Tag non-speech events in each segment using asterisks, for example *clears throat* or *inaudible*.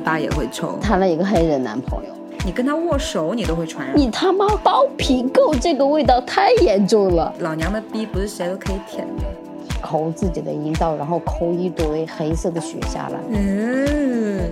鸡巴也会臭。谈了一个黑人男朋友，你跟他握手，你都会传染。你他妈包皮垢这个味道太严重了。老娘的逼不是谁都可以舔的。抠自己的阴道，然后抠一堆黑色的血下来。嗯。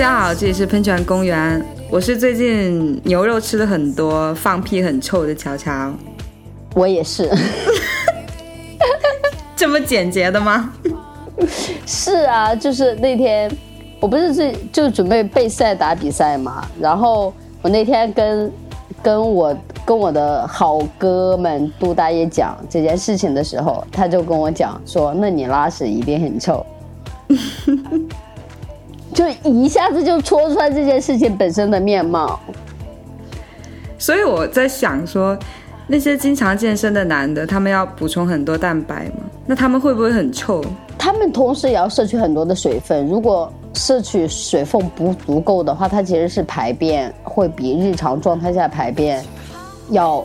家好，这里是喷泉公园，我是最近牛肉吃的很多，放屁很臭的乔乔。我也是，这么简洁的吗？是啊，就是那天我不是最就准备备赛打比赛嘛，然后我那天跟跟我跟我的好哥们杜大爷讲这件事情的时候，他就跟我讲说，那你拉屎一定很臭。*laughs* *laughs* 就一下子就戳出来这件事情本身的面貌，所以我在想说，那些经常健身的男的，他们要补充很多蛋白吗？那他们会不会很臭？他们同时也要摄取很多的水分，如果摄取水分不足够的话，它其实是排便会比日常状态下排便要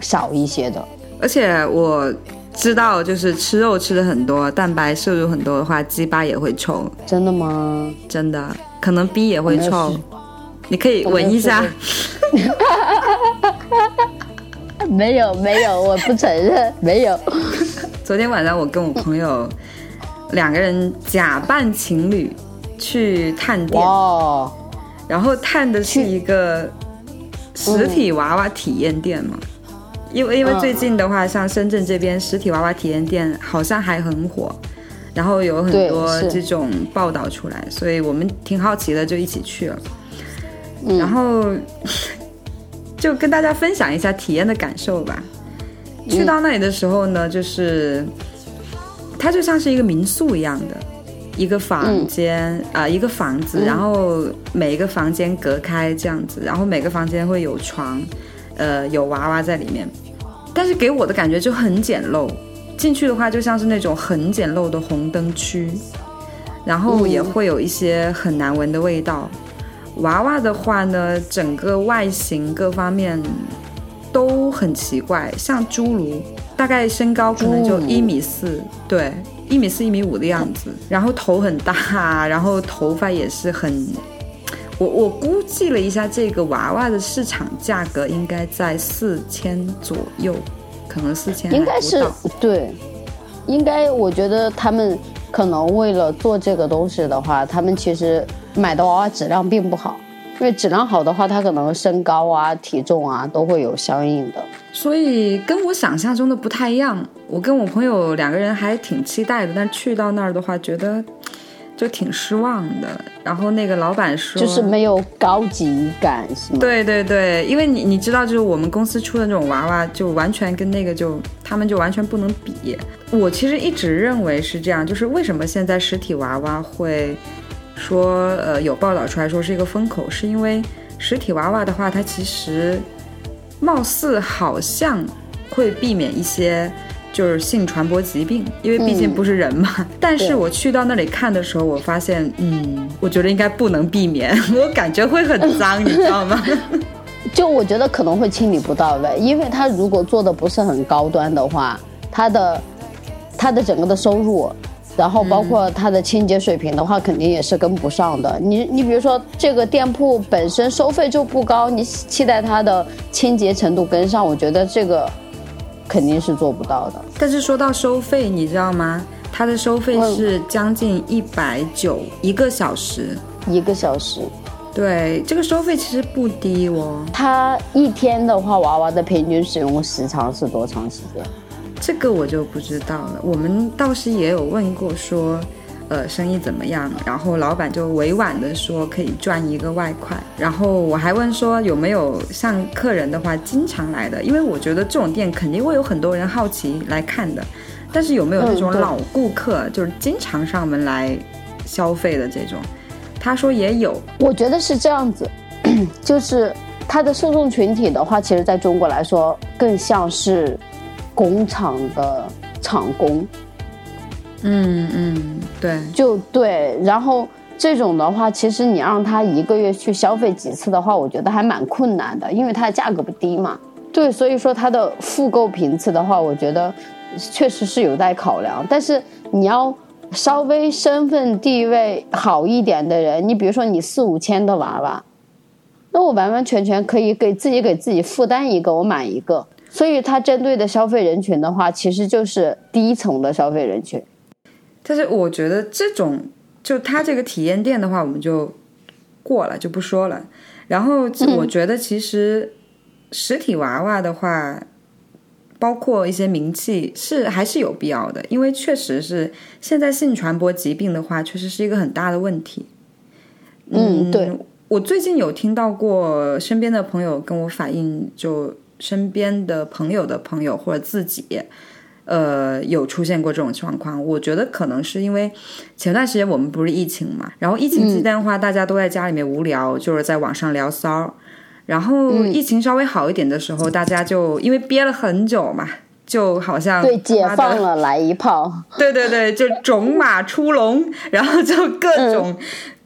少一些的。而且我知道，就是吃肉吃的很多，蛋白摄入很多的话，鸡巴也会臭，真的吗？真的，可能逼也会臭。你可以闻一下，没有 *laughs* 没有，我不承认，没有。昨天晚上我跟我朋友两个人假扮情侣去探店，哇，然后探的是一个实体娃娃体验店嘛。因为因为嗯最近的话，像深圳这边实体娃娃体验店好像还很火，然后有很多这种报道出来，所以我们挺好奇的，就一起去了。嗯然后 *laughs* 就跟大家分享一下体验的感受吧。去到那里的时候呢，就是它就像是一个民宿一样的。一个房间啊、一个房子，然后每一个房间隔开这样子，然后每个房间会有床，呃，有娃娃在里面，但是给我的感觉就很简陋。进去的话，就像是那种很简陋的红灯区，然后也会有一些很难闻的味道。娃娃的话呢，整个外形各方面都很奇怪，像侏儒，大概身高可能就一米四，对，一米四一米五的样子，然后头很大，然后头发也是很。我我估计了一下，这个娃娃的市场价格应该在四千左右，可能四千应该是对，应该我觉得他们可能为了做这个东西的话，他们其实买的娃娃质量并不好，因为质量好的话，它可能身高啊、体重啊都会有相应的。所以跟我想象中的不太一样。我跟我朋友两个人还挺期待的，但去到那儿的话，觉得就挺失望的。然后那个老板说，就是没有高级感，是吗？对对对，因为你你知道，就是我们公司出的那种娃娃，就完全跟那个就他们就完全不能比。我其实一直认为是这样，就是为什么现在实体娃娃会说呃有报道出来说是一个风口，是因为实体娃娃的话，它其实貌似好像会避免一些。就是性传播疾病，因为毕竟不是人嘛。*laughs* 但是我去到那里看的时候，我发现，嗯，我觉得应该不能避免，*laughs* 我感觉会很脏，你知道吗？*laughs* 就我觉得可能会清理不到位，因为它如果做的不是很高端的话，它的它的整个的收入，然后包括它的清洁水平的话，肯定也是跟不上的。你你比如说这个店铺本身收费就不高，你期待它的清洁程度跟上，我觉得这个肯定是做不到的。但是说到收费，你知道吗？它的收费是将近一百九一个小时。一个小时，对，这个收费其实不低哦。它一天的话，娃娃的平均使用时长是多长时间？这个我就不知道了。我们倒是也有问过说，呃，生意怎么样？然后老板就委婉的说可以赚一个外快。然后我还问说有没有像客人的话经常来的，因为我觉得这种店肯定会有很多人好奇来看的。但是有没有那种老顾客，就是经常上门来消费的这种？他说也有，我觉得是这样子，就是它的受众群体的话，其实在中国来说，更像是工厂的厂工，嗯嗯，对，就对。然后这种的话，其实你让他一个月去消费几次的话，我觉得还蛮困难的，因为它的价格不低嘛。对，所以说它的复购频次的话，我觉得确实是有待考量。但是你要稍微身份地位好一点的人，你比如说你四五千的娃娃，那我完完全全可以给自己给自己负担一个，我买一个。所以它针对的消费人群的话，其实就是低层的消费人群。但是我觉得这种就它这个体验店的话，我们就过了就不说了。然后我觉得其实实体娃娃的话，包括一些名气是还是有必要的，因为确实是现在性传播疾病的话，确实是一个很大的问题。嗯，对。我最近有听到过身边的朋友跟我反映，就身边的朋友的朋友或者自己，呃，有出现过这种状况。我觉得可能是因为前段时间我们不是疫情嘛，然后疫情期间的话，大家都在家里面无聊，就是在网上聊骚。然后疫情稍微好一点的时候，大家就因为憋了很久嘛，就好像对，解放了来一炮。对对对，就种马出笼，然后就各种、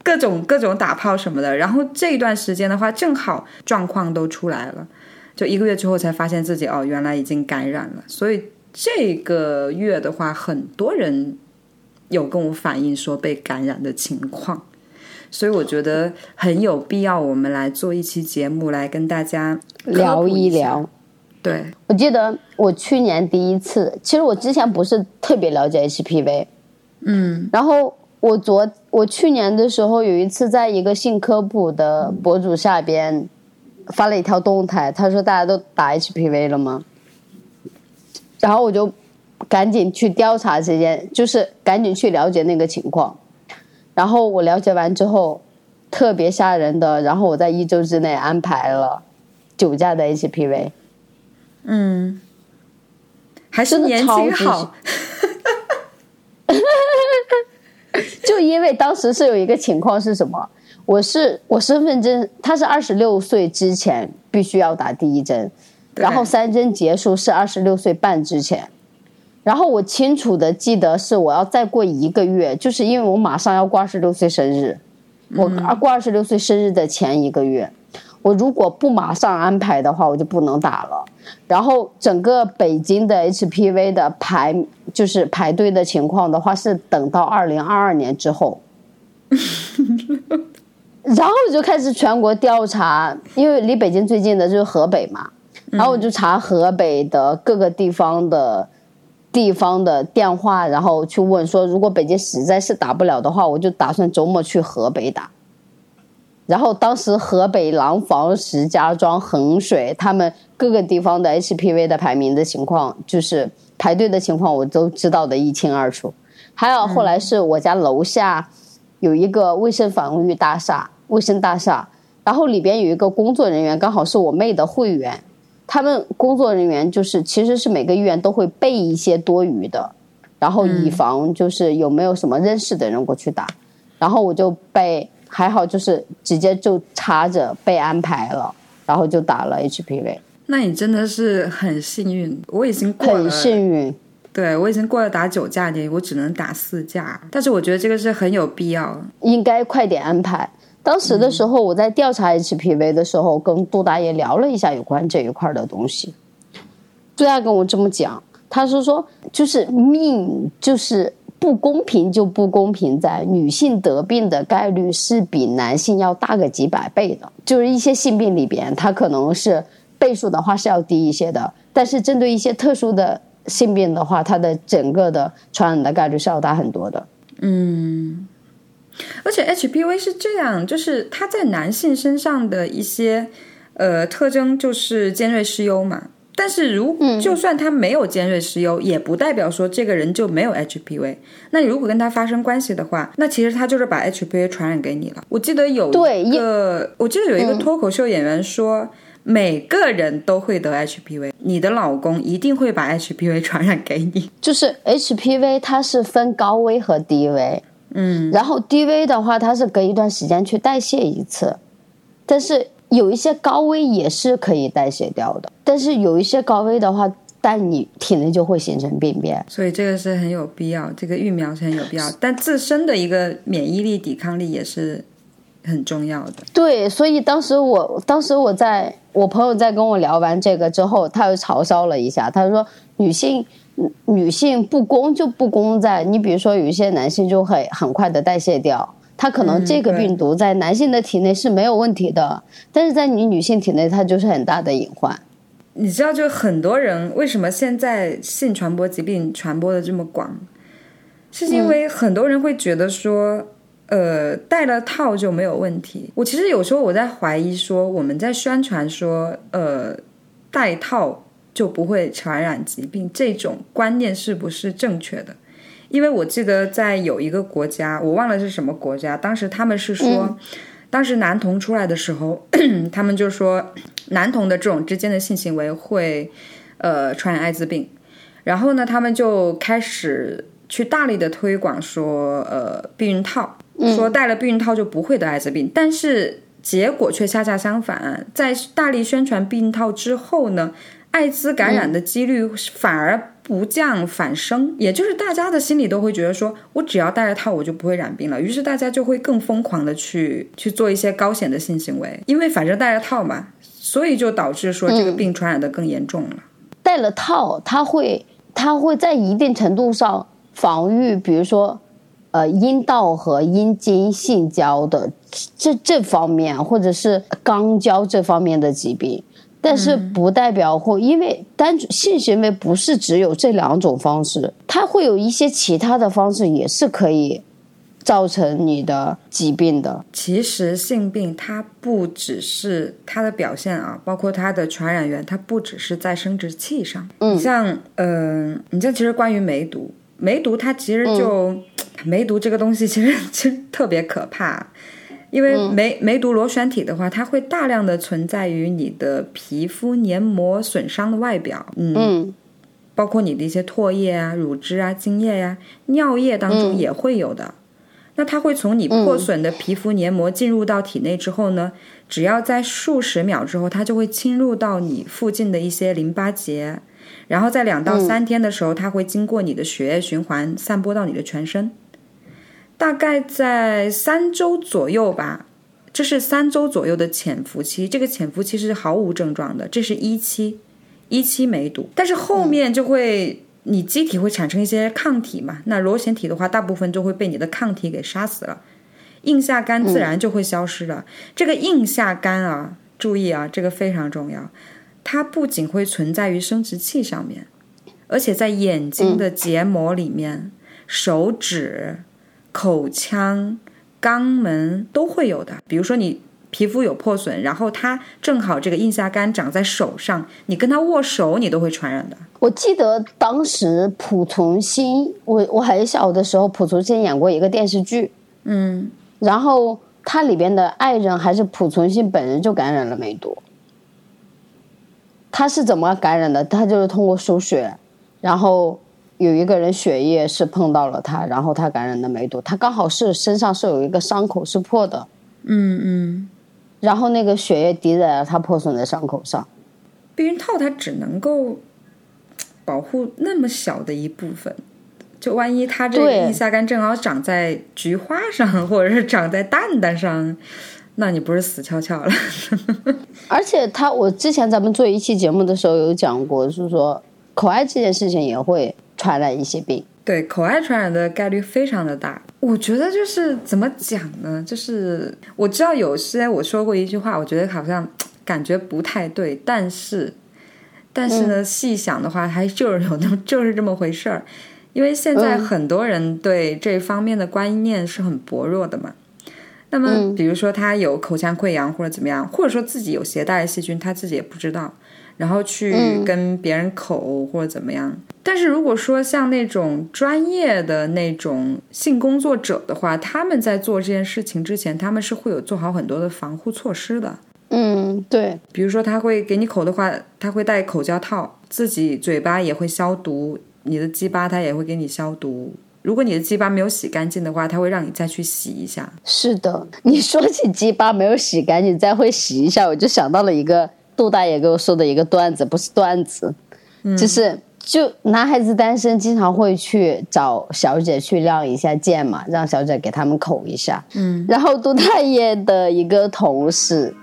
各种各种打炮什么的。然后这一段时间的话，正好状况都出来了，就一个月之后才发现自己哦，原来已经感染了。所以这个月的话，很多人有跟我反映说被感染的情况。所以我觉得很有必要，我们来做一期节目来跟大家科聊一聊。对，我记得我去年第一次，其实我之前不是特别了解 HPV，嗯然后我昨我去年的时候有一次在一个性科普的博主下边发了一条动态，他说大家都打 HPV 了吗？然后我就赶紧去调查这件，就是赶紧去了解那个情况。然后我了解完之后，特别吓人的，然后我在一周之内安排了九价的 HPV。嗯，还是年轻好。*laughs* 就因为当时是有一个情况是什么？我是我身份证，他是二十六岁之前必须要打第一针，对然后三针结束是二十六岁半之前。然后我清楚的记得是我要再过一个月，就是因为我马上要过二十六岁生日，我过二十六岁生日的前一个月，我如果不马上安排的话，我就不能打了。然后整个北京的 HPV 的排就是排队的情况的话，是等到二零二二年之后。*laughs* 然后就开始全国调查，因为离北京最近的就是河北嘛，然后我就查河北的各个地方的地方的电话，然后去问说，如果北京实在是打不了的话，我就打算周末去河北打。然后当时河北廊坊、石家庄、衡水，他们各个地方的 HPV 的排名的情况，就是排队的情况，我都知道的一清二楚。还有后来是我家楼下有一个卫生防御大厦，卫生大厦，然后里边有一个工作人员，刚好是我妹的会员，他们工作人员就是其实是每个医院都会备一些多余的，然后以防就是有没有什么认识的人过去打，然后我就被还好就是直接就插着被安排了，然后就打了 HPV，那你真的是很幸运，我已经过了，很幸运。对我已经过了打九价年，我只能打四价，但是我觉得这个是很有必要。应该快点安排。当时的时候，我在调查 HPV 的时候，跟杜大爷聊了一下有关这一块的东西。杜大爷跟我这么讲，他是说，就是命就是不公平，就不公平在女性得病的概率是比男性要大个几百倍的。就是一些性病里边，它可能是倍数的话是要低一些的，但是针对一些特殊的性病的话，它的整个的传染的概率是要大很多的。而且 HPV 是这样，就是它在男性身上的一些呃特征就是尖锐湿疣嘛，但是如、就算他没有尖锐湿疣，也不代表说这个人就没有 HPV。那你如果跟他发生关系的话，那其实他就是把 HPV 传染给你了。我记得有对一个，我记得有一个脱口秀演员说。每个人都会得 HPV，你的老公一定会把 HPV 传染给你。就是 HPV 它是分高危和低危，嗯，然后低危的话它是隔一段时间去代谢一次，但是有一些高危也是可以代谢掉的，但是有一些高危的话，但你体内就会形成病变。所以这个是很有必要，这个疫苗是很有必要，但自身的一个免疫力、抵抗力也是很重要的。对，所以当时我当时我在我朋友在跟我聊完这个之后，他又嘲笑了一下，他说女性嗯女性不攻就不攻在你比如说有一些男性就会很快的代谢掉。他可能这个病毒在男性的体内是没有问题的，但是在你女性体内它就是很大的隐患。你知道，就很多人为什么现在性传播疾病传播的这么广，是因为很多人会觉得说，呃，戴了套就没有问题。我其实有时候我在怀疑说，我们在宣传说，呃，戴套就不会传染疾病，这种观念是不是正确的？因为我记得在有一个国家，我忘了是什么国家，当时他们是说，当时男童出来的时候，*clears throat* 他们就说男童的这种之间的性行为会呃传染艾滋病，然后呢，他们就开始去大力的推广说呃避孕套，说戴了避孕套就不会得艾滋病，但是结果却恰恰相反，在大力宣传避孕套之后呢，艾滋感染的几率反而不降反升，也就是大家的心里都会觉得说，我只要戴了套，我就不会染病了。于是大家就会更疯狂的去去做一些高险的性行为，因为反正戴了套嘛，所以就导致说这个病传染的更严重了。戴了套，它会它会在一定程度上防御，比如说呃阴道和阴茎性交的这这方面，或者是肛交这方面的疾病。但是不代表会，因为单纯性行为不是只有这两种方式，它会有一些其他的方式也是可以造成你的疾病的。其实性病它不只是它的表现啊，包括它的传染源，它不只是在生殖器上。嗯，你像嗯、呃，你像其实关于梅毒，梅毒它其实就、*tsk* 梅毒这个东西其实 *laughs* 其实特别可怕。因为梅梅毒螺旋体的话，它会大量的存在于你的皮肤黏膜损伤的外表，嗯，嗯。包括你的一些唾液啊、乳汁啊、精液呀、尿液当中也会有的。那它会从你破损的皮肤黏膜进入到体内之后呢，只要在数十秒之后，它就会侵入到你附近的一些淋巴结，然后在两到三天的时候，它会经过你的血液循环散播到你的全身。大概在三周左右吧，这是三周左右的潜伏期。这个潜伏期是毫无症状的，这是一期，一期梅毒。但是后面就会，你机体会产生一些抗体嘛？那螺旋体的话，大部分就会被你的抗体给杀死了，硬下杆自然就会消失了。这个硬下杆啊，注意啊，这个非常重要。它不仅会存在于生殖器上面，而且在眼睛的结膜里面、手指。口腔、肛门都会有的。比如说你皮肤有破损，然后它正好这个硬下杆长在手上，你跟它握手，你都会传染的。我记得当时濮存昕，我我很小的时候，濮存昕演过一个电视剧，嗯，然后他里边的爱人还是濮存昕本人就感染了梅毒。他是怎么感染的？他就是通过输血，然后。有一个人血液是碰到了他，然后他感染的梅毒，他刚好是身上是有一个伤口是破的，嗯嗯，然后那个血液滴在了他破损的伤口上。避孕套它只能够保护那么小的一部分，就万一它这个对硬下干正好长在菊花上，或者是长在蛋蛋上，那你不是死翘翘了？*laughs* 而且他，我之前咱们做一期节目的时候有讲过，就是说口爱这件事情也会。传染一些病，对口爱传染的概率非常的大。我觉得就是怎么讲呢？就是我知道有些我说过一句话，我觉得好像感觉不太对，但是但是呢，细想的话，还就是有那么 *laughs* 就是这么回事儿。因为现在很多人对这方面的观念是很薄弱的嘛。那么，比如说他有口腔溃疡或者怎么样，或者说自己有携带细菌，他自己也不知道。然后去嗯跟别人口或者怎么样。但是如果说像那种专业的那种性工作者的话，他们在做这件事情之前，他们是会有做好很多的防护措施的。嗯，对，比如说他会给你口的话，他会戴口胶套，自己嘴巴也会消毒，你的鸡巴他也会给你消毒。如果你的鸡巴没有洗干净的话，他会让你再去洗一下。是的。*laughs* 你说起鸡巴没有洗干净，再会洗一下，我就想到了一个杜大爷给我说的一个段子，不是段子，就是就男孩子单身经常会去找小姐去亮一下剑嘛，让小姐给他们口一下。嗯，然后杜大爷的一个同事，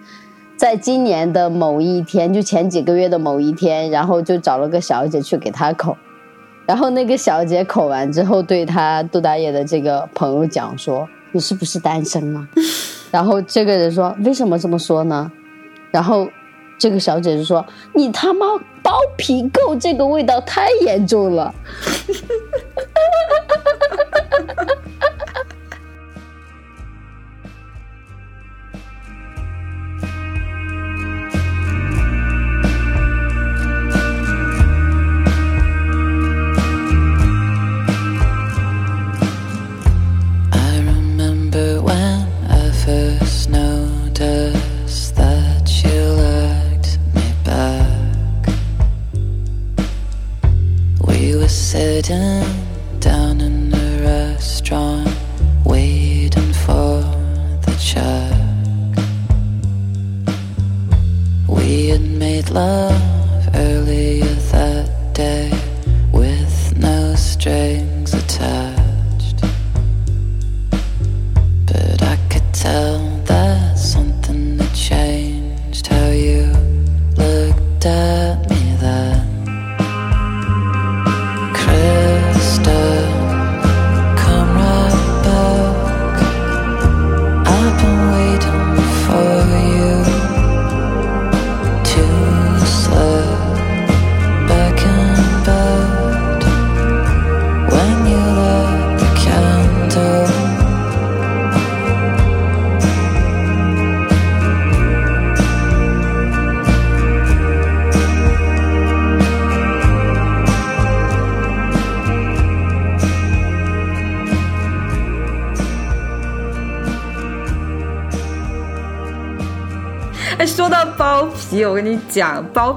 在今年的某一天，就前几个月的某一天，然后就找了个小姐去给他口，然后那个小姐口完之后，对他杜大爷的这个朋友讲说：“你是不是单身啊？”然后这个人说：“为什么这么说呢？”然后这个小姐姐说：“你他妈包皮垢，这个味道太严重了。” Love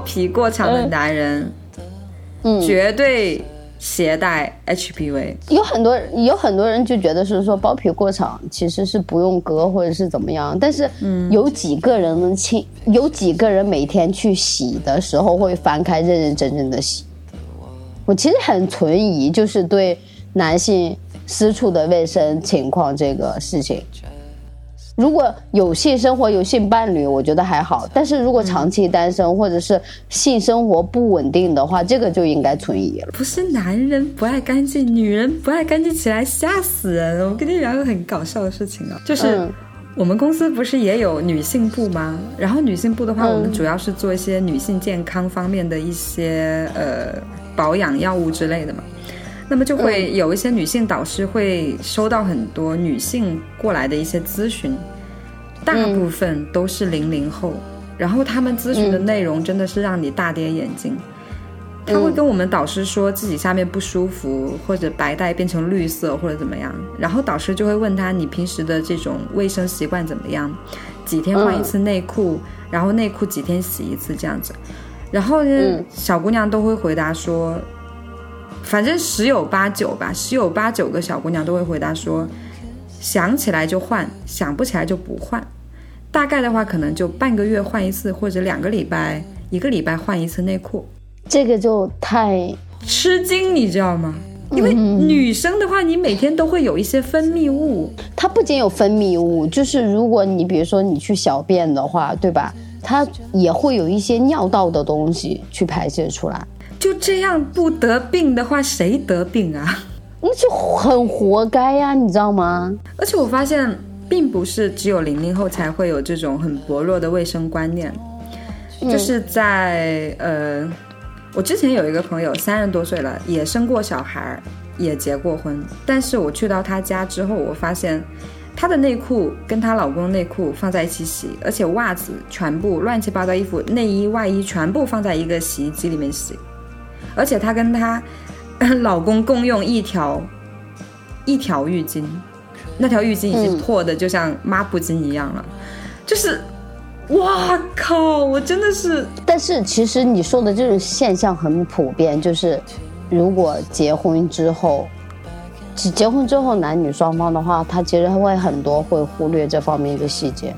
皮过长的男人，嗯，绝对携带 HPV。有很多有很多人就觉得是说包皮过长其实是不用割或者是怎么样，但是有几个人能清，有几个人每天去洗的时候会翻开认认真真的洗。我其实很存疑，就是对男性私处的卫生情况这个事情。如果有性生活、有性伴侣，我觉得还好；但是如果长期单身或者是性生活不稳定的话，这个就应该存疑了。不是男人不爱干净，女人不爱干净起来吓死人！我跟你讲个很搞笑的事情啊，就是嗯我们公司不是也有女性部吗？然后女性部的话，嗯我们主要是做一些女性健康方面的一些呃保养药物之类的嘛。那么就会有一些女性导师会收到很多女性过来的一些咨询，大部分都是零零后，然后他们咨询的内容真的是让你大跌眼镜。他会跟我们导师说自己下面不舒服，或者白带变成绿色，或者怎么样，然后导师就会问他你平时的这种卫生习惯怎么样，几天换一次内裤，然后内裤几天洗一次这样子，然后呢，嗯。小姑娘都会回答说，反正十有八九吧，十有八九个小姑娘都会回答说，想起来就换，想不起来就不换。大概的话，可能就半个月换一次，或者两个礼拜、一个礼拜换一次内裤。这个就太吃惊，你知道吗？因为女生的话，你每天都会有一些分泌物，它不仅有分泌物，就是如果你比如说你去小便的话，对吧？它也会有一些尿道的东西去排泄出来，就这样不得病的话，谁得病啊？那就很活该呀，你知道吗？而且我发现，并不是只有零零后才会有这种很薄弱的卫生观念，就是在呃，我之前有一个朋友，三十多岁了，也生过小孩儿，也结过婚，但是我去到他家之后，我发现她的内裤跟她老公内裤放在一起洗，而且袜子全部乱七八糟衣服、内衣、外衣全部放在一个洗衣机里面洗，而且她跟她 *laughs* 老公共用一条一条浴巾，那条浴巾已经嗯。破的就像抹布巾一样了，就是，哇靠！我真的是但是其实你说的这种现象很普遍，就是如果结婚之后，结结婚之后男女双方的话，他其实会很多会忽略这方面的细节，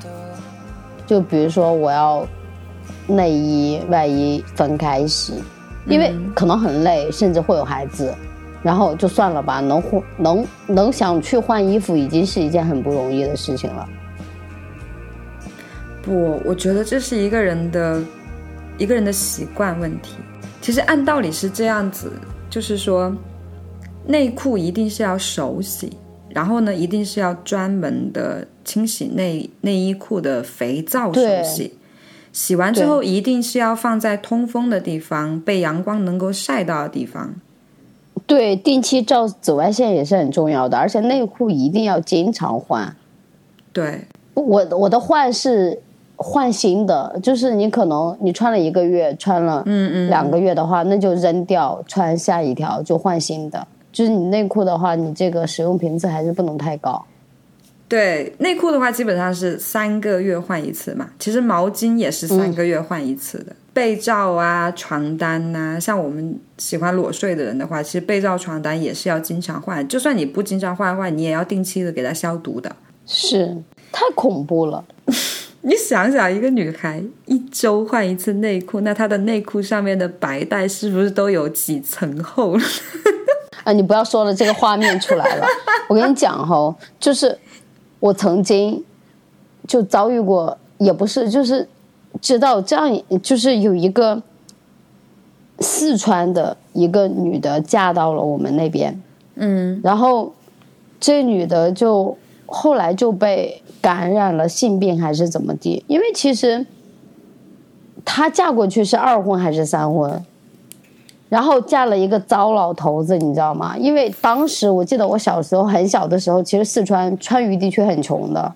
就比如说我要内衣外衣分开洗，因为可能很累，甚至会有孩子。然后就算了吧，能换能能想去换衣服，已经是一件很不容易的事情了。不，我觉得这是一个人的一个人的习惯问题。其实按道理是这样子，就是说内裤一定是要手洗，然后呢，一定是要专门的清洗内内衣裤的肥皂手洗。洗完之后，一定是要放在通风的地方，被阳光能够晒到的地方。对，定期照紫外线也是很重要的，而且内裤一定要经常换。对，我我的换是换新的，就是你可能你穿了一个月，穿了嗯嗯，两个月的话，那就扔掉，穿下一条就换新的。就是你内裤的话，你这个使用频次还是不能太高。对，内裤的话基本上是三个月换一次嘛。其实毛巾也是三个月换一次的。被罩啊、床单呐、像我们喜欢裸睡的人的话，其实被罩、床单也是要经常换。就算你不经常换的话，你也要定期的给它消毒的。是，太恐怖了。你想想，一个女孩一周换一次内裤，那她的内裤上面的白带是不是都有几层厚了？*laughs* 啊，你不要说了，这个画面出来了。我跟你讲哈、就是我曾经就遭遇过，也不是，就是知道这样，就是有一个四川的一个女的嫁到了我们那边，嗯，然后这女的就后来就被感染了性病还是怎么地？因为其实她嫁过去是二婚还是三婚？然后嫁了一个糟老头子，你知道吗？因为当时我记得我小时候很小的时候，其实四川川渝地区很穷的，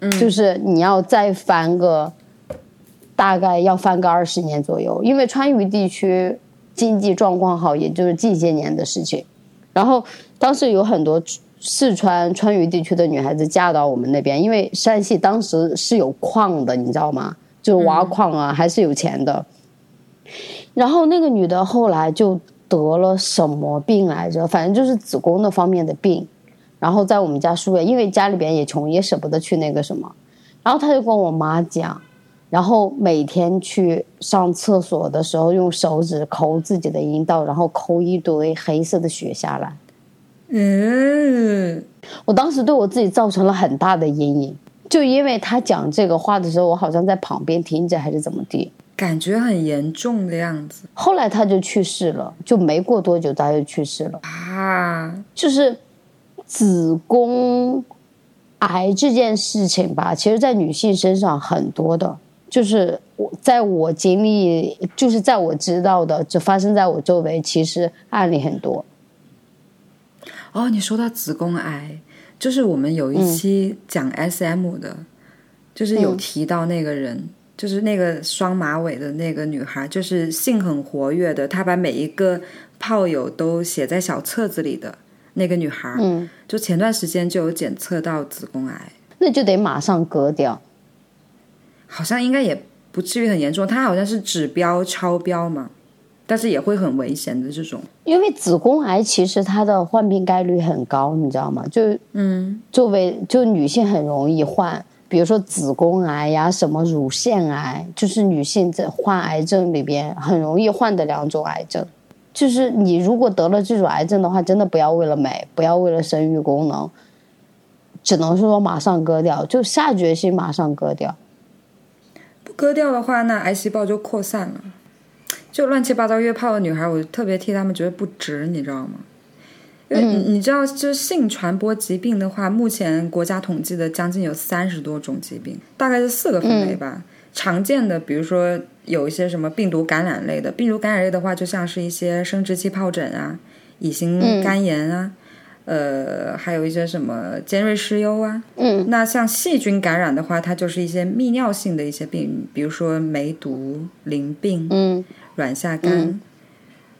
嗯，就是你要再翻个大概要翻个二十年左右，因为川渝地区经济状况好，也就是近些年的事情。然后当时有很多四川川渝地区的女孩子嫁到我们那边，因为山西当时是有矿的，你知道吗？就是挖矿啊，还是有钱的。然后那个女的后来就得了什么病来着？反正就是子宫的方面的病。然后在我们家住院，因为家里边也穷，也舍不得去那个什么。然后她就跟我妈讲，然后每天去上厕所的时候用手指抠自己的阴道，然后抠一堆黑色的血下来。嗯，我当时对我自己造成了很大的阴影，就因为她讲这个话的时候，我好像在旁边听着还是怎么地。感觉很严重的样子后来他就去世了，就没过多久他就去世了。啊。就是子宫癌这件事情吧，其实在女性身上很多的，就是我在我经历，就是在我知道的，就发生在我周围，其实案例很多。哦，你说到子宫癌，就是我们有一期讲 SM 的，就是有提到那个人，就是那个双马尾的那个女孩，就是性很活跃的，她把每一个炮友都写在小册子里的那个女孩，嗯，就前段时间就有检测到子宫癌，那就得马上割掉。好像应该也不至于很严重，她好像是指标超标嘛，但是也会很危险的这种，因为子宫癌其实它的患病概率很高，你知道吗？就嗯作为就女性很容易患，比如说子宫癌呀，什么乳腺癌，就是女性在患癌症里边很容易患的两种癌症。就是你如果得了这种癌症的话，真的不要为了美，不要为了生育功能，只能说马上割掉，就下决心马上割掉。不割掉的话，那癌细胞就扩散了。就乱七八糟约炮的女孩，我特别替她们觉得不值，你知道吗？因为你你知道，就是性传播疾病的话，目前国家统计的将近有三十多种疾病，大概是四个分类吧。常见的，比如说有一些什么病毒感染类的，病毒感染类的话，就像是一些生殖器疱疹啊、乙型肝炎啊，呃，还有一些什么尖锐湿疣啊。嗯。那像细菌感染的话，它就是一些泌尿性的一些病，比如说梅毒、淋病、嗯。软下疳，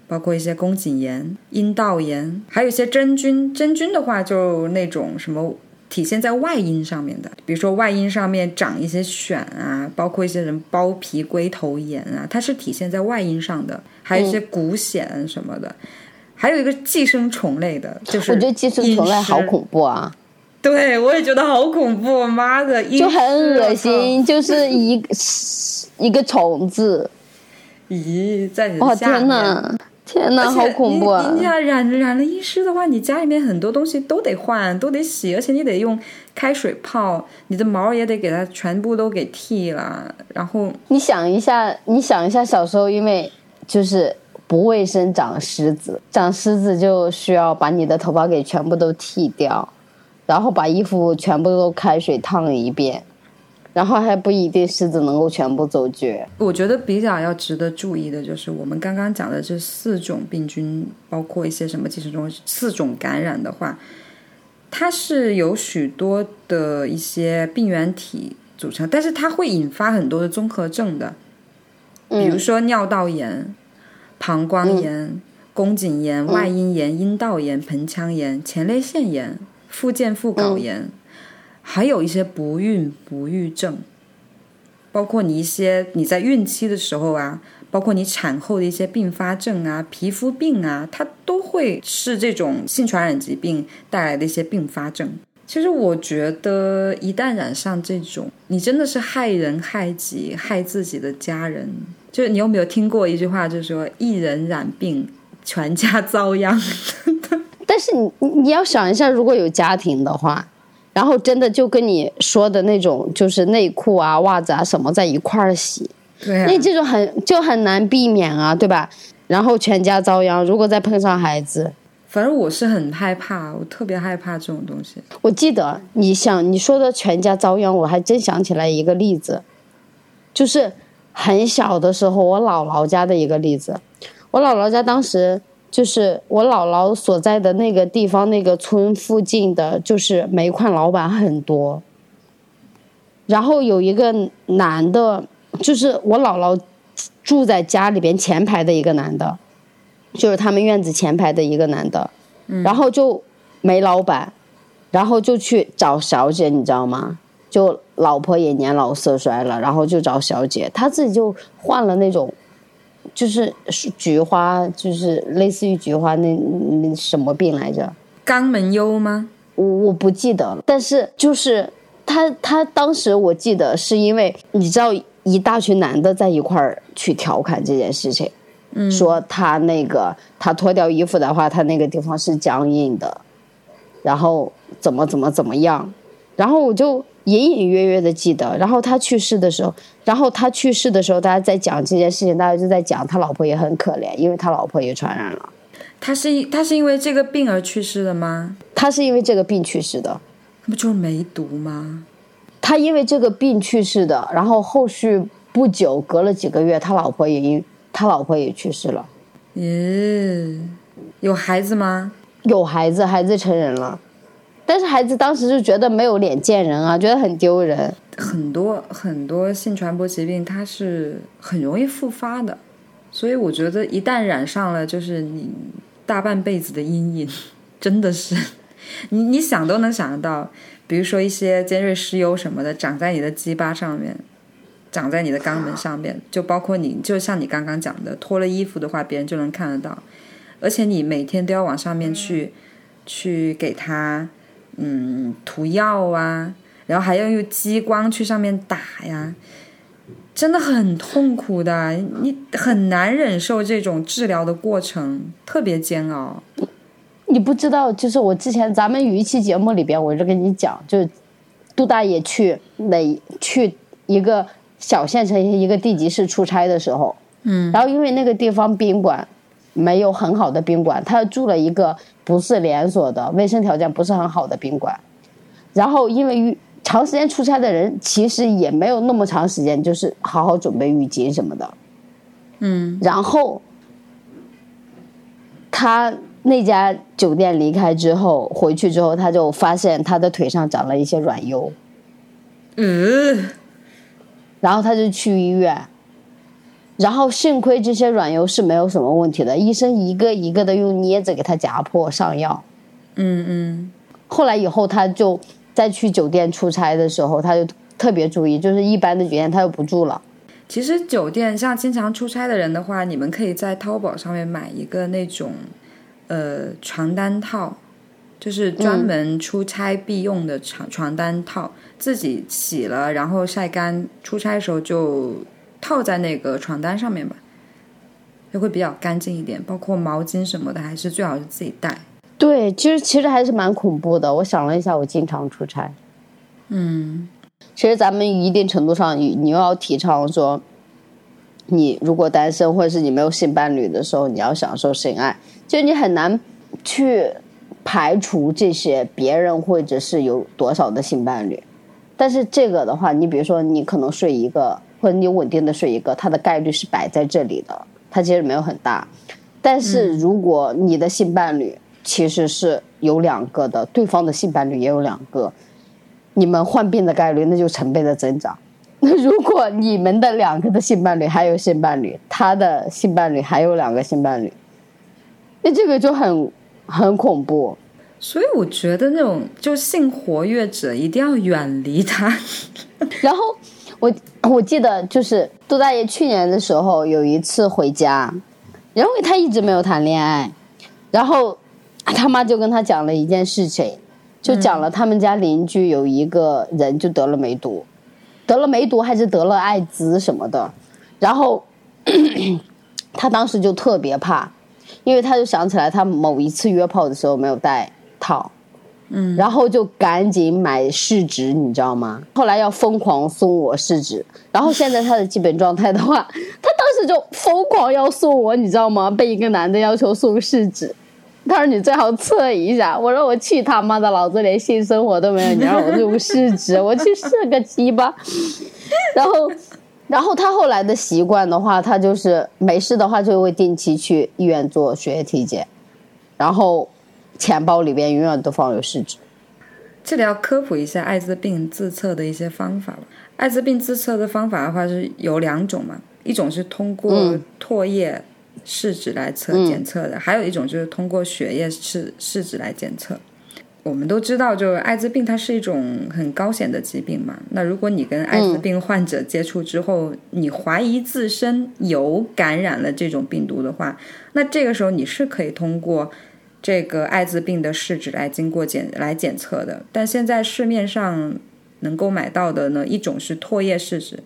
包括一些宫颈炎、阴道炎，还有一些真菌。真菌的话，就那种什么体现在外阴上面的，比如说外阴上面长一些癣啊，包括一些人包皮龟头炎啊，它是体现在外阴上的，还有一些骨癣什么的。还有一个寄生虫类的，就是我觉得寄生虫类好恐怖啊，对，我也觉得好恐怖，妈的，就很恶心，就是一个一个虫子。咦，在你的哇下面天哪，天哪，好恐怖啊你！你要染染了阴湿的话，你家里面很多东西都得换，都得洗，而且你得用开水泡，你的毛也得给它全部都给剃了，然后你想一下，你想一下，小时候因为就是不卫生长虱子，长虱子就需要把你的头发给全部都剃掉，然后把衣服全部都开水烫一遍，然后还不一定狮子能够全部走绝。我觉得比较要值得注意的就是我们刚刚讲的这四种病菌，包括一些什么寄生虫，四种感染的话，它是有许多的一些病原体组成，但是它会引发很多的综合症的，比如说尿道炎、膀胱炎、宫颈炎、外阴炎、阴道炎、盆腔炎、前列腺炎、附件附睾炎，还有一些不孕不育症。包括你一些你在孕期的时候啊，包括你产后的一些并发症啊、皮肤病啊，它都会是这种性传染疾病带来的一些并发症。其实我觉得，一旦染上这种，你真的是害人害己，害自己的家人。就是你有没有听过一句话，就是说一人染病，全家遭殃。*laughs* 但是你你你要想一下，如果有家庭的话，然后真的就跟你说的那种，就是内裤啊、袜子啊什么在一块儿洗，对啊那这种很就很难避免啊，对吧？然后全家遭殃，如果再碰上孩子，反正我是很害怕，我特别害怕这种东西。我记得你想你说的全家遭殃，我还真想起来一个例子，就是很小的时候，我姥姥家的一个例子。我姥姥家当时就是我姥姥所在的那个地方，那个村附近的，就是煤矿老板很多。然后有一个男的，就是我姥姥住在家里边前排的一个男的，就是他们院子前排的一个男的，然后就煤老板，然后就去找小姐，你知道吗？就老婆也年老色衰了，然后就找小姐，他自己就换了那种，就是菊花，就是类似于菊花那那什么病来着？肛门疣吗？我我不记得了，但是就是他他当时我记得是因为你知道一大群男的在一块儿去调侃这件事情，嗯，说他那个他脱掉衣服的话，他那个地方是僵硬的，然后怎么怎么怎么样，然后我就隐隐约约的记得，然后他去世的时候，然后他去世的时候，大家在讲这件事情，大家就在讲他老婆也很可怜，因为他老婆也传染了，他是他是因为这个病而去世的吗？他是因为这个病去世的。那不就是梅毒吗？他因为这个病去世的，然后后续不久，隔了几个月，他老婆也因他老婆也去世了，咦，有孩子吗？有孩子，孩子成人了，但是孩子当时就觉得没有脸见人啊，觉得很丢人。很多很多性传播疾病，它是很容易复发的，所以我觉得一旦染上了，就是你大半辈子的阴影，真的是你你想都能想得到。比如说一些尖锐湿疣什么的，长在你的鸡巴上面，长在你的肛门上面，就包括你，就像你刚刚讲的，脱了衣服的话，别人就能看得到，而且你每天都要往上面去去给它嗯涂药啊，然后还要用激光去上面打呀，真的很痛苦的，你很难忍受这种治疗的过程，特别煎熬。你不知道，就是我之前咱们有一期节目里边，我就跟你讲，就是杜大爷去哪去一个小县城一个地级市出差的时候，嗯，然后因为那个地方宾馆没有很好的宾馆，他住了一个不是连锁的、卫生条件不是很好的宾馆，然后因为浴长时间出差的人其实也没有那么长时间，就是好好准备浴巾什么的，嗯。然后他那家酒店离开之后，回去之后，他就发现他的腿上长了一些软疣，嗯，然后他就去医院，然后幸亏这些软疣是没有什么问题的，医生一个一个的用镊子给他夹破上药。嗯嗯，后来以后，他就再去酒店出差的时候，他就特别注意，就是一般的酒店他就不住了。其实酒店像经常出差的人的话，你们可以在淘宝上面买一个那种呃床单套，就是专门出差必用的床床单套，自己洗了然后晒干，出差的时候就套在那个床单上面吧，就会比较干净一点。包括毛巾什么的，还是最好是自己带。对，其实其实还是蛮恐怖的。我想了一下，我经常出差。嗯其实咱们一定程度上，你你又要提倡说，你如果单身或者是你没有性伴侣的时候，你要享受性爱，就你很难去排除这些别人或者是有多少的性伴侣。但是这个的话，你比如说你可能睡一个，或者你稳定的睡一个，它的概率是摆在这里的，它其实没有很大。但是如果你的性伴侣其实是有两个的，对方的性伴侣也有两个，你们患病的概率那就成倍的增长。那 *laughs* 如果你们的两个的性伴侣还有性伴侣，他的性伴侣还有两个性伴侣，那这个就很很恐怖。所以我觉得那种就性活跃者一定要远离他。*laughs* 然后我我记得就是杜大爷去年的时候有一次回家，因为他一直没有谈恋爱，然后他妈就跟他讲了一件事情，就讲了他们家邻居有一个人就得了梅毒，得了梅毒还是得了艾滋什么的，然后 *clears throat* 他当时就特别怕，因为他就想起来他某一次约炮的时候没有带套，嗯，然后就赶紧买试纸，你知道吗？后来要疯狂送我试纸，然后现在他的基本状态的话，他当时就疯狂要送我，你知道吗？被一个男的要求送试纸。他说：“你最好测一下。”我说：“我去他妈的，老子连性生活都没有，你让我用试纸，*laughs* 我去试个鸡巴。*laughs* ”然后，然后他后来的习惯的话，他就是没事的话就会定期去医院做血液体检，然后钱包里边永远都放有试纸。这里要科普一下艾滋病自测的一些方法了。艾滋病自测的方法的话是有两种嘛，一种是通过嗯唾液试纸来测、嗯检测的，还有一种就是通过血液试试纸来检测。我们都知道，就艾滋病它是一种很高险的疾病嘛。那如果你跟艾滋病患者接触之后，你怀疑自身有感染了这种病毒的话，那这个时候你是可以通过这个艾滋病的试纸来经过检来检测的。但现在市面上能够买到的呢，一种是唾液试纸，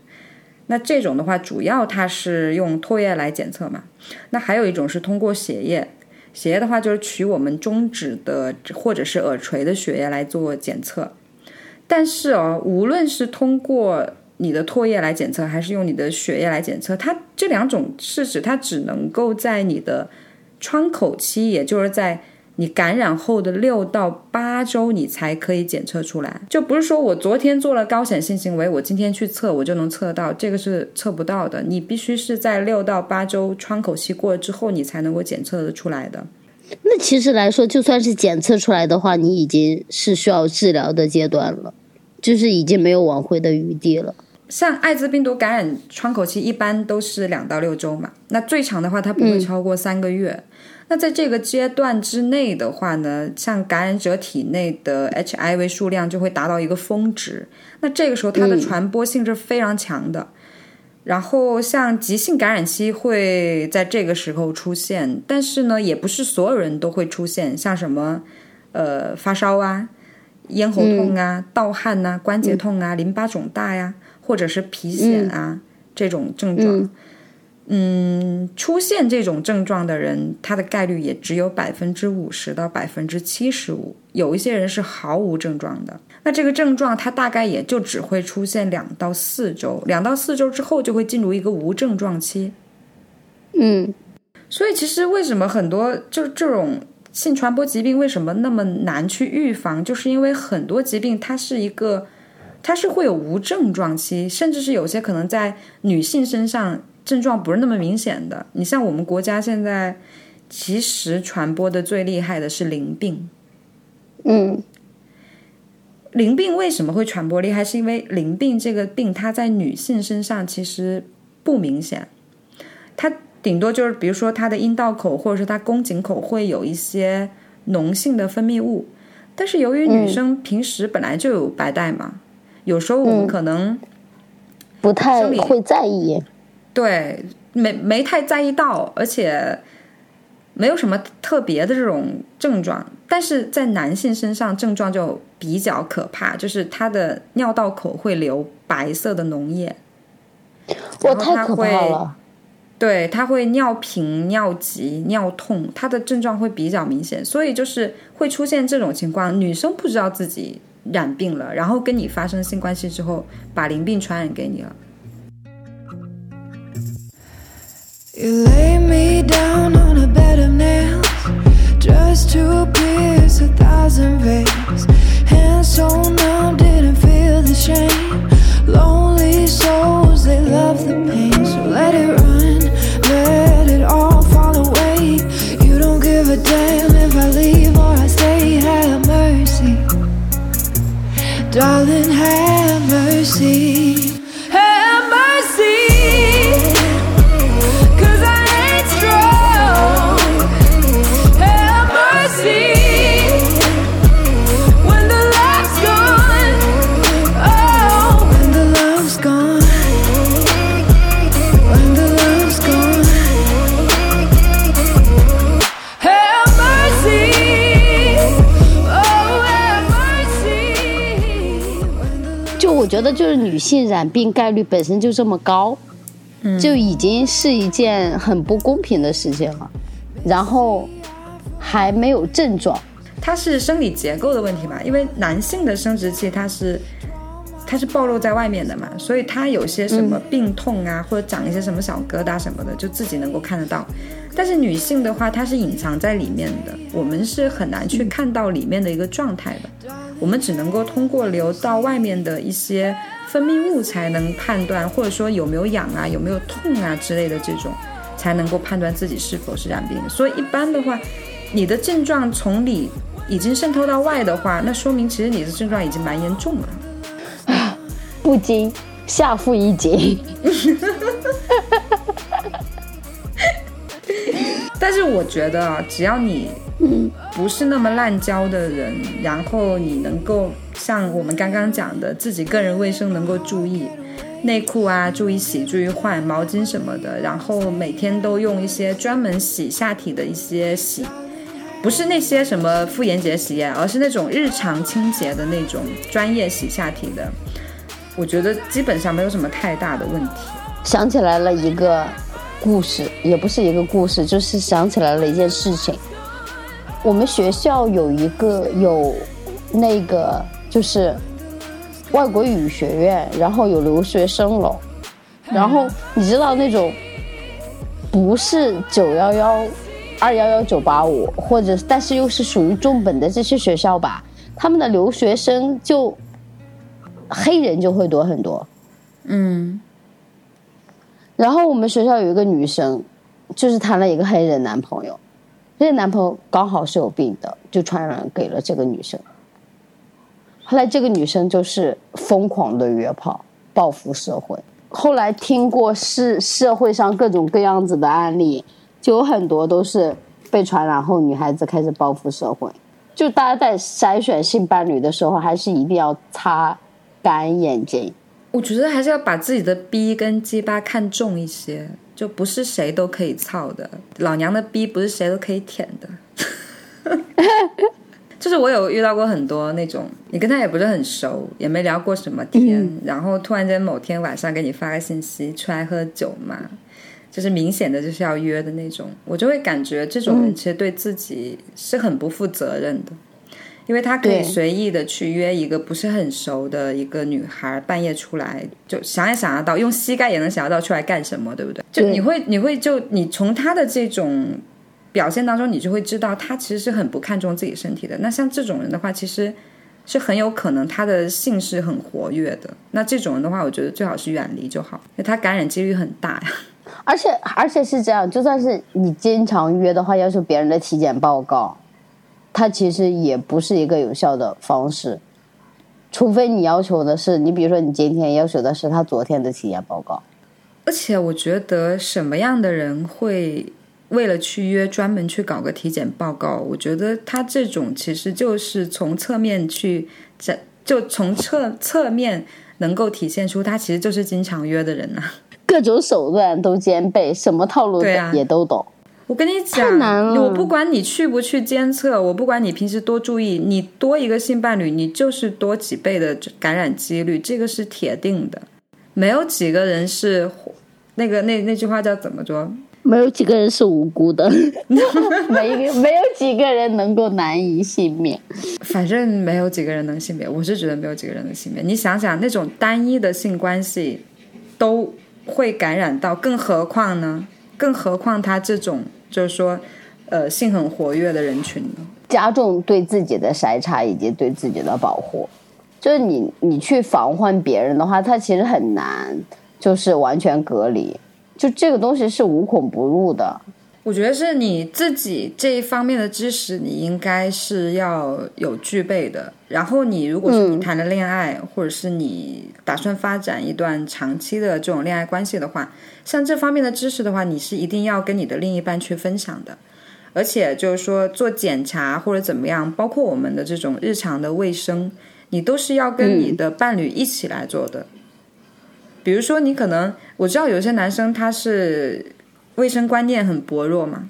那这种的话，主要它是用唾液来检测嘛。那还有一种是通过血液，血液的话就是取我们中指的或者是耳垂的血液来做检测。但是哦，无论是通过你的唾液来检测，还是用你的血液来检测，它这两种试纸它只能够在你的窗口期，也就是在你感染后的六到八周，你才可以检测出来。就不是说我昨天做了高显性行为，我今天去测我就能测到，这个是测不到的。你必须是在六到八周窗口期过了之后，你才能够检测得出来的。那其实来说，就算是检测出来的话，你已经是需要治疗的阶段了，就是已经没有挽回的余地了。像艾滋病毒感染窗口期一般都是两到六周嘛，那最长的话它不会超过三个月。那在这个阶段之内的话呢，像感染者体内的 HIV 数量就会达到一个峰值，那这个时候它的传播性是非常强的。然后像急性感染期会在这个时候出现，但是呢，也不是所有人都会出现，像什么呃发烧啊、咽喉痛啊、盗汗呐、关节痛啊、淋巴肿大呀，或者是皮癣啊、这种症状。嗯，出现这种症状的人，他的概率也只有百分之五十到百分之七十五。有一些人是毫无症状的，那这个症状它大概也就只会出现两到四周，两到四周之后就会进入一个无症状期。嗯，所以其实为什么很多就这种性传播疾病为什么那么难去预防，就是因为很多疾病它是一个，它是会有无症状期，甚至是有些可能在女性身上症状不是那么明显的。你像我们国家现在其实传播的最厉害的是淋病。嗯淋病为什么会传播厉害？是因为淋病这个病，它在女性身上其实不明显，它顶多就是比如说它的阴道口或者是它宫颈口会有一些脓性的分泌物，但是由于女生平时本来就有白带嘛，有时候我们可能、不太会在意。对，没没太在意到，而且没有什么特别的这种症状。但是在男性身上症状就比较可怕，就是他的尿道口会流白色的脓液，哇，然后太可怕他会了！对，他会尿频、尿急、尿痛，他的症状会比较明显，所以就是会出现这种情况，女生不知道自己染病了，然后跟你发生性关系之后，把淋病传染给你了。You lay me down on a bed of nails just to pierce a thousand veins. Hands so numb, didn't feel the shame. Lonely souls, they love the pain. So let it run, let it all fall away. You don't give a damn if I leave or I stay. Have mercy, darling, have mercy. 觉得，就是女性染病概率本身就这么高，就已经是一件很不公平的事情了。然后还没有症状，它是生理结构的问题嘛，因为男性的生殖器它是它是暴露在外面的嘛，所以它有些什么病痛啊，或者长一些什么小疙瘩什么的，就自己能够看得到。但是女性的话，它是隐藏在里面的，我们是很难去看到里面的一个状态的，我们只能够通过流到外面的一些分泌物才能判断，或者说有没有痒啊、有没有痛啊之类的这种，才能够判断自己是否是染病。所以一般的话，你的症状从里已经渗透到外的话，那说明其实你的症状已经蛮严重了。不禁下腹一紧。但是我觉得啊，只要你不是那么滥交的人，然后你能够像我们刚刚讲的，自己个人卫生能够注意，内裤啊注意洗、注意换，毛巾什么的，然后每天都用一些专门洗下体的一些洗，不是那些什么妇炎洁洗液，而是那种日常清洁的那种专业洗下体的，我觉得基本上没有什么太大的问题。想起来了一个故事，也不是一个故事，就是想起来了一件事情。我们学校有一个有那个就是外国语学院，然后有留学生楼，然后你知道那种不是九幺幺、二幺幺九八五，或者但是又是属于重本的这些学校吧，他们的留学生就黑人就会多很多。嗯然后我们学校有一个女生，就是谈了一个黑人男朋友，这个男朋友刚好是有病的，就传染给了这个女生。后来这个女生就是疯狂的约炮，报复社会。后来听过是社会上各种各样子的案例，就有很多都是被传染后，女孩子开始报复社会。就大家在筛选性伴侣的时候，还是一定要擦干眼睛。我觉得还是要把自己的逼跟鸡巴看重一些，就不是谁都可以操的。老娘的逼不是谁都可以舔的。*laughs* 就是我有遇到过很多那种，你跟他也不是很熟，也没聊过什么天，然后突然间某天晚上给你发个信息，出来喝酒嘛，就是明显的就是要约的那种，我就会感觉这种人其实对自己是很不负责任的。因为他可以随意的去约一个不是很熟的一个女孩，半夜出来，就想也想得到，用膝盖也能想得到出来干什么，对不对？就你会，你会就你从他的这种表现当中，你就会知道他其实是很不看重自己身体的。那像这种人的话，其实是很有可能他的性是很活跃的。那这种人的话，我觉得最好是远离就好，因为他感染几率很大呀。*laughs* 而且而且是这样，就算是你经常约的话，要求别人的体检报告，它其实也不是一个有效的方式。除非你要求的是，你比如说你今天要求的是他昨天的体检报告，而且我觉得什么样的人会为了去约专门去搞个体检报告？我觉得他这种其实就是从侧面去这就从侧侧面能够体现出他其实就是经常约的人呐、各种手段都兼备，什么套路也都懂。我跟你太讲，难了我不管你去不去监测，我不管你平时多注意，你多一个性伴侣，你就是多几倍的感染几率，这个是铁定的。没有几个人是那个那那句话叫怎么说？没有几个人是无辜的，*laughs* 没没有几个人能够难以幸免。反正没有几个人能幸免，我是觉得没有几个人能幸免。你想想，那种单一的性关系都会感染到，更何况呢？更何况他这种就是说，呃，性很活跃的人群呢？加重对自己的筛查以及对自己的保护。就是你你去防患别人的话，他其实很难，就是完全隔离。就这个东西是无孔不入的。我觉得是你自己这一方面的知识，你应该是要有具备的。然后你如果是你谈了恋爱，或者是你打算发展一段长期的这种恋爱关系的话，像这方面的知识的话，你是一定要跟你的另一半去分享的。而且就是说做检查或者怎么样，包括我们的这种日常的卫生，你都是要跟你的伴侣一起来做的。比如说，你可能我知道有些男生他是卫生观念很薄弱嘛，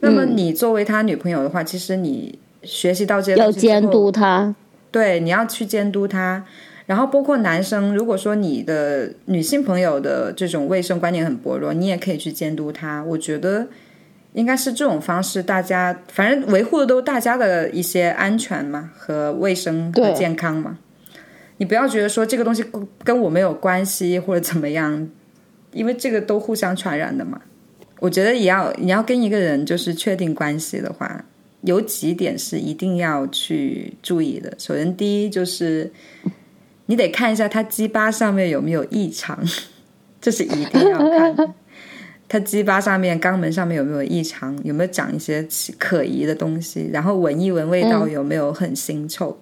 那么你作为他女朋友的话，其实你学习到这些要东西监督他，对，你要去监督他。然后包括男生，如果说你的女性朋友的这种卫生观念很薄弱，你也可以去监督他。我觉得应该是这种方式，大家反正维护的都是大家的一些安全嘛和卫生和健康嘛。你不要觉得说这个东西跟跟我没有关系或者怎么样，因为这个都互相传染的嘛。我觉得也要你要跟一个人就是确定关系的话，有几点是一定要去注意的。首先，第一就是你得看一下他鸡巴上面有没有异常，*laughs* 这是一定要看的。他鸡巴上面、肛门上面有没有异常，有没有长一些奇可疑的东西，然后闻一闻味道有没有很腥臭，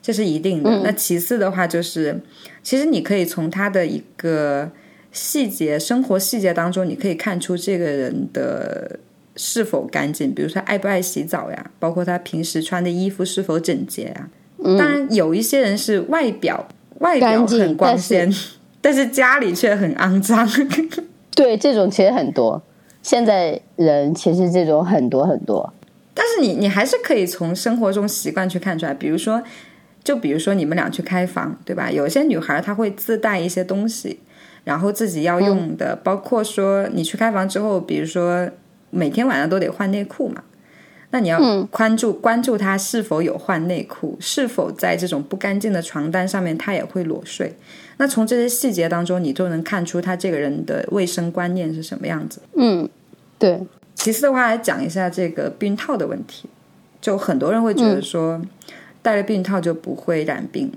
这是一定的。那其次的话就是，其实你可以从他的一个细节、生活细节当中，你可以看出这个人的是否干净，比如说他爱不爱洗澡呀，包括他平时穿的衣服是否整洁呀。当然，有一些人是外表外表很光鲜，但是家里却很肮脏。*laughs* 对这种其实很多。现在人其实这种很多很多。但是你你还是可以从生活中习惯去看出来，比如说，就比如说你们俩去开房，对吧？有些女孩她会自带一些东西，然后自己要用的，包括说你去开房之后，比如说每天晚上都得换内裤嘛，那你要关注、关注他是否有换内裤，是否在这种不干净的床单上面他也会裸睡。那从这些细节当中，你就能看出他这个人的卫生观念是什么样子。嗯，对，其次的话，来讲一下这个避孕套的问题。就很多人会觉得说，戴了避孕套就不会染病。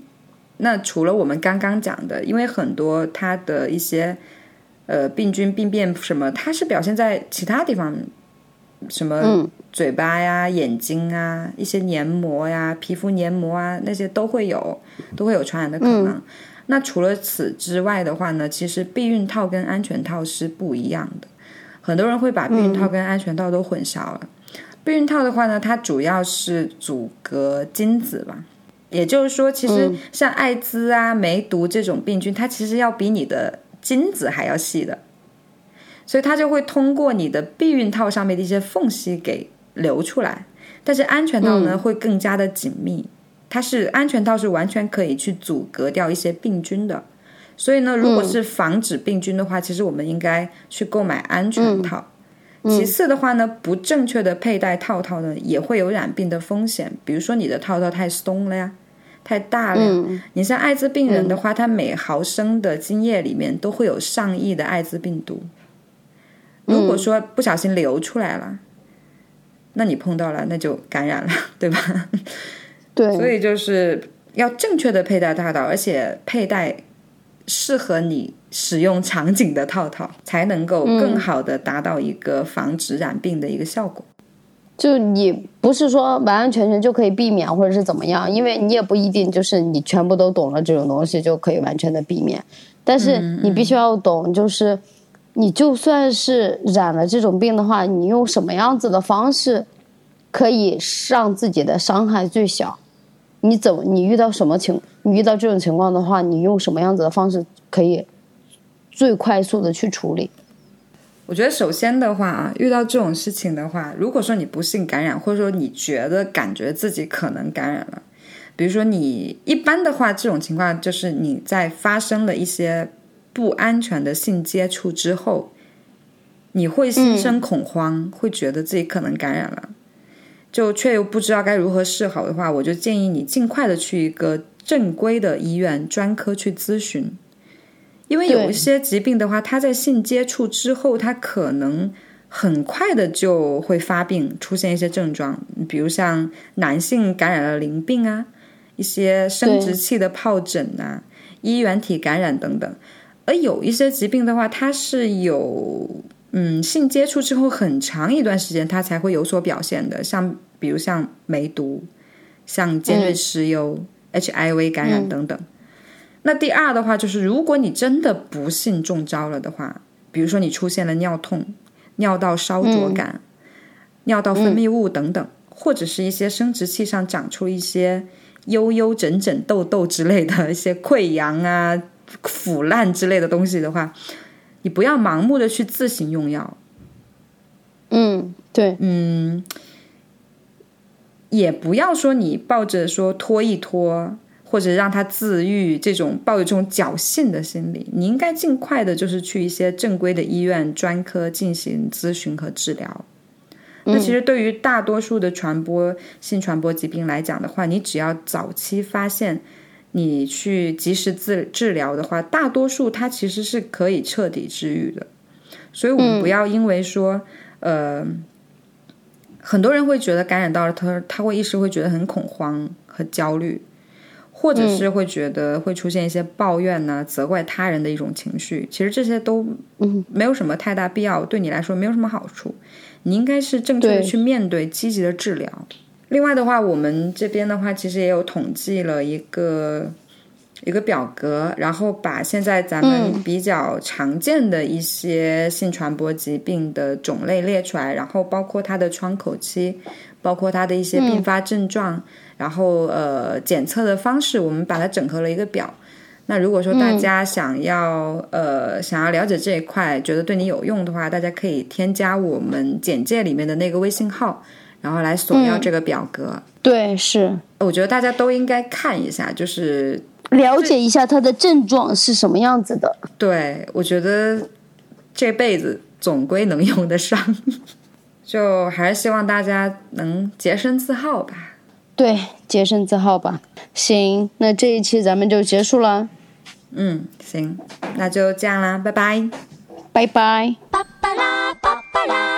那除了我们刚刚讲的，因为很多它的一些呃病菌、病变什么，它是表现在其他地方，什么嘴巴呀、眼睛啊、一些黏膜呀、皮肤黏膜啊，那些都会有，都会有传染的可能。那除了此之外的话呢，其实避孕套跟安全套是不一样的。很多人会把避孕套跟安全套都混淆了。避孕套的话呢，它主要是阻隔精子吧，也就是说，其实像艾滋啊、梅毒这种病菌，它其实要比你的精子还要细的，所以它就会通过你的避孕套上面的一些缝隙给流出来。但是安全套呢，会更加的紧密，它是安全套是完全可以去阻隔掉一些病菌的。所以呢，如果是防止病菌的话，其实我们应该去购买安全套。其次的话呢，不正确的佩戴套套呢，也会有染病的风险。比如说你的套套太松了呀，太大了嗯。你像艾滋病人的话，他每毫升的精液里面都会有上亿的艾滋病毒。如果说不小心流出来了，那你碰到了，那就感染了，*laughs* 对吧？对，所以就是要正确的佩戴套套，而且佩戴适合你使用场景的套套，才能够更好的达到一个防止染病的一个效果。就你不是说完完全全就可以避免或者是怎么样，因为你也不一定就是你全部都懂了这种东西就可以完全的避免，但是你必须要懂，就是你就算是染了这种病的话，你用什么样子的方式可以让自己的伤害最小？你怎么你遇到什么情你遇到这种情况的话，你用什么样子的方式可以最快速的去处理？我觉得首先的话啊，遇到这种事情的话，如果说你不幸感染，或者说你觉得感觉自己可能感染了，比如说你一般的话，这种情况就是你在发生了一些不安全的性接触之后，你会心生恐慌，会觉得自己可能感染了，就却又不知道该如何是好的话，我就建议你尽快的去一个正规的医院专科去咨询。因为有一些疾病的话，它在性接触之后，它可能很快的就会发病，出现一些症状，比如像男性感染了淋病啊，一些生殖器的疱疹啊，衣原体感染等等。而有一些疾病的话，它是有嗯性接触之后很长一段时间，它才会有所表现的，像比如像梅毒、像尖锐湿疣、HIV 感染等等。那第二的话，就是如果你真的不幸中招了的话，比如说你出现了尿痛、尿道烧灼感、尿道分泌物等等，或者是一些生殖器上长出一些幽幽疹疹、痘痘之类的一些溃疡啊、腐烂之类的东西的话，你不要盲目的去自行用药。嗯，对，嗯，也不要说你抱着说拖一拖。或者让他自愈，这种抱有这种侥幸的心理，你应该尽快的，就是去一些正规的医院专科进行咨询和治疗。那其实对于大多数的传播性传播疾病来讲的话，你只要早期发现，你去及时治治疗的话，大多数它其实是可以彻底治愈的。所以我们不要因为说，呃，很多人会觉得感染到了他，他会一时会觉得很恐慌和焦虑。或者是会觉得会出现一些抱怨呢、责怪他人的一种情绪，其实这些都没有什么太大必要，对你来说没有什么好处。你应该是正确的去面对，积极的治疗。另外的话，我们这边的话，其实也有统计了一个一个表格，然后把现在咱们比较常见的一些性传播疾病的种类列出来，然后包括它的窗口期，包括它的一些并发症状。然后呃，检测的方式我们把它整合了一个表。那如果说大家想要呃想要了解这一块，觉得对你有用的话，大家可以添加我们简介里面的那个微信号，然后来索要这个表格。对，是。我觉得大家都应该看一下，就是了解一下它的症状是什么样子的。对，我觉得这辈子总归能用得上，*laughs* 就还是希望大家能洁身自好吧。对洁身自好吧。行那这一期咱们就结束了。嗯行那就这样啦拜拜。拜拜。拜啦拜拜啦